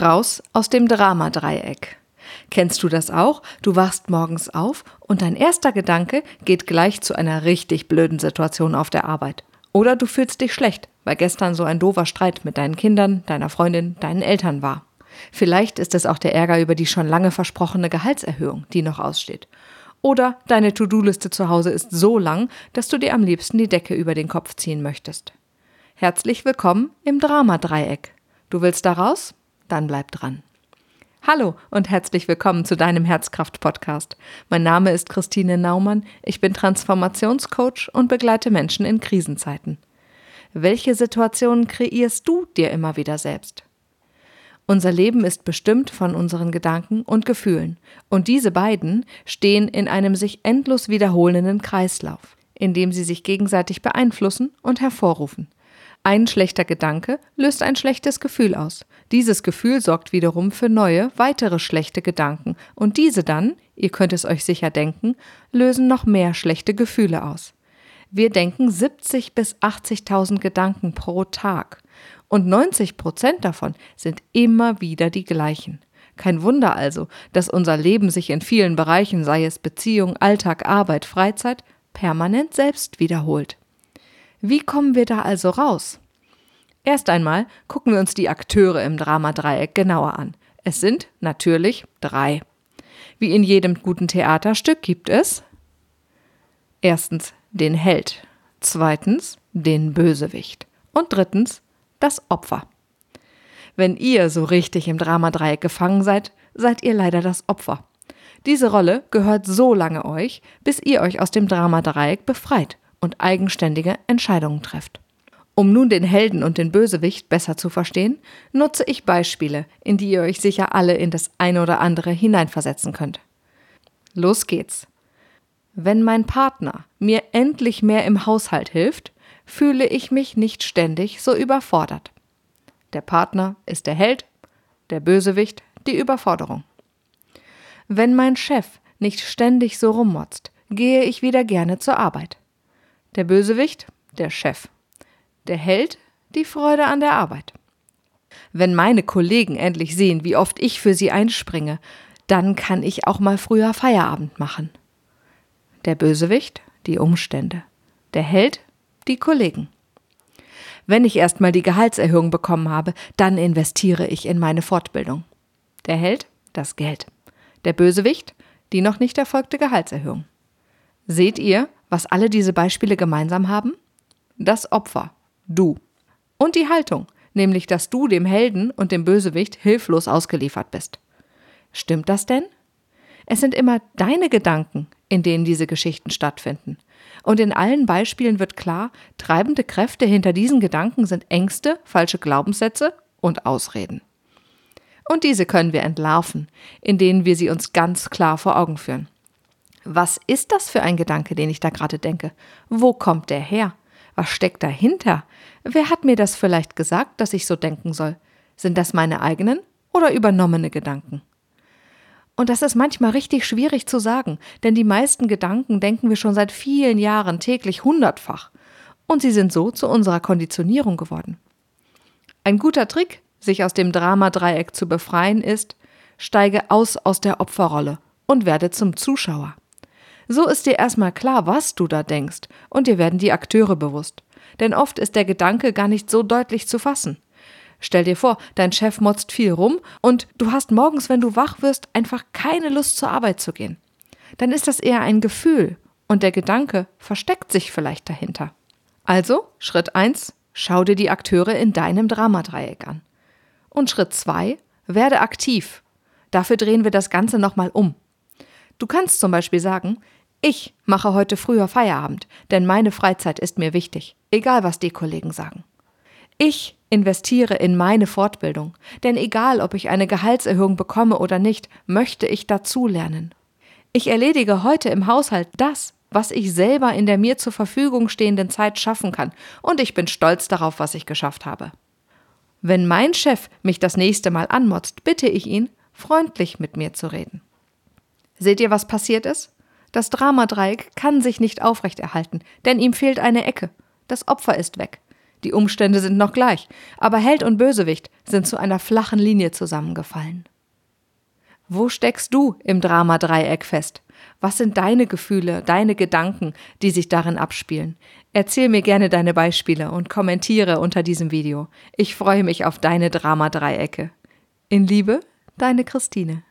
Raus aus dem Dramadreieck. Kennst du das auch? Du wachst morgens auf und dein erster Gedanke geht gleich zu einer richtig blöden Situation auf der Arbeit. Oder du fühlst dich schlecht, weil gestern so ein doofer Streit mit deinen Kindern, deiner Freundin, deinen Eltern war. Vielleicht ist es auch der Ärger über die schon lange versprochene Gehaltserhöhung, die noch aussteht. Oder deine To-Do-Liste zu Hause ist so lang, dass du dir am liebsten die Decke über den Kopf ziehen möchtest. Herzlich willkommen im Dramadreieck. Du willst da raus? Dann bleib dran. Hallo und herzlich willkommen zu deinem Herzkraft-Podcast. Mein Name ist Christine Naumann, ich bin Transformationscoach und begleite Menschen in Krisenzeiten. Welche Situationen kreierst du dir immer wieder selbst? Unser Leben ist bestimmt von unseren Gedanken und Gefühlen, und diese beiden stehen in einem sich endlos wiederholenden Kreislauf, in dem sie sich gegenseitig beeinflussen und hervorrufen. Ein schlechter Gedanke löst ein schlechtes Gefühl aus. Dieses Gefühl sorgt wiederum für neue, weitere schlechte Gedanken. Und diese dann, ihr könnt es euch sicher denken, lösen noch mehr schlechte Gefühle aus. Wir denken 70 bis 80.000 Gedanken pro Tag. Und 90 Prozent davon sind immer wieder die gleichen. Kein Wunder also, dass unser Leben sich in vielen Bereichen, sei es Beziehung, Alltag, Arbeit, Freizeit, permanent selbst wiederholt. Wie kommen wir da also raus? Erst einmal gucken wir uns die Akteure im Dramadreieck genauer an. Es sind natürlich drei. Wie in jedem guten Theaterstück gibt es erstens den Held, zweitens den Bösewicht und drittens das Opfer. Wenn ihr so richtig im Dramadreieck gefangen seid, seid ihr leider das Opfer. Diese Rolle gehört so lange euch, bis ihr euch aus dem Dramadreieck befreit und eigenständige Entscheidungen trefft. Um nun den Helden und den Bösewicht besser zu verstehen, nutze ich Beispiele, in die ihr euch sicher alle in das eine oder andere hineinversetzen könnt. Los geht's. Wenn mein Partner mir endlich mehr im Haushalt hilft, fühle ich mich nicht ständig so überfordert. Der Partner ist der Held, der Bösewicht die Überforderung. Wenn mein Chef nicht ständig so rummotzt, gehe ich wieder gerne zur Arbeit. Der Bösewicht, der Chef. Der Held, die Freude an der Arbeit. Wenn meine Kollegen endlich sehen, wie oft ich für sie einspringe, dann kann ich auch mal früher Feierabend machen. Der Bösewicht, die Umstände. Der Held, die Kollegen. Wenn ich erstmal die Gehaltserhöhung bekommen habe, dann investiere ich in meine Fortbildung. Der Held, das Geld. Der Bösewicht, die noch nicht erfolgte Gehaltserhöhung. Seht ihr, was alle diese Beispiele gemeinsam haben? Das Opfer, du. Und die Haltung, nämlich dass du dem Helden und dem Bösewicht hilflos ausgeliefert bist. Stimmt das denn? Es sind immer deine Gedanken, in denen diese Geschichten stattfinden. Und in allen Beispielen wird klar, treibende Kräfte hinter diesen Gedanken sind Ängste, falsche Glaubenssätze und Ausreden. Und diese können wir entlarven, indem wir sie uns ganz klar vor Augen führen. Was ist das für ein Gedanke, den ich da gerade denke? Wo kommt der her? Was steckt dahinter? Wer hat mir das vielleicht gesagt, dass ich so denken soll? Sind das meine eigenen oder übernommene Gedanken? Und das ist manchmal richtig schwierig zu sagen, denn die meisten Gedanken denken wir schon seit vielen Jahren täglich hundertfach. Und sie sind so zu unserer Konditionierung geworden. Ein guter Trick, sich aus dem Dramadreieck zu befreien, ist, steige aus aus der Opferrolle und werde zum Zuschauer. So ist dir erstmal klar, was du da denkst, und dir werden die Akteure bewusst. Denn oft ist der Gedanke gar nicht so deutlich zu fassen. Stell dir vor, dein Chef motzt viel rum und du hast morgens, wenn du wach wirst, einfach keine Lust zur Arbeit zu gehen. Dann ist das eher ein Gefühl und der Gedanke versteckt sich vielleicht dahinter. Also, Schritt 1, schau dir die Akteure in deinem Dramadreieck an. Und Schritt 2, werde aktiv. Dafür drehen wir das Ganze nochmal um. Du kannst zum Beispiel sagen, ich mache heute früher Feierabend, denn meine Freizeit ist mir wichtig, egal was die Kollegen sagen. Ich investiere in meine Fortbildung, denn egal ob ich eine Gehaltserhöhung bekomme oder nicht, möchte ich dazulernen. Ich erledige heute im Haushalt das, was ich selber in der mir zur Verfügung stehenden Zeit schaffen kann, und ich bin stolz darauf, was ich geschafft habe. Wenn mein Chef mich das nächste Mal anmotzt, bitte ich ihn, freundlich mit mir zu reden. Seht ihr, was passiert ist? Das Dramadreieck kann sich nicht aufrechterhalten, denn ihm fehlt eine Ecke. Das Opfer ist weg. Die Umstände sind noch gleich, aber Held und Bösewicht sind zu einer flachen Linie zusammengefallen. Wo steckst du im Drama-Dreieck fest? Was sind deine Gefühle, deine Gedanken, die sich darin abspielen? Erzähl mir gerne deine Beispiele und kommentiere unter diesem Video. Ich freue mich auf deine Drama-Dreiecke. In Liebe, deine Christine.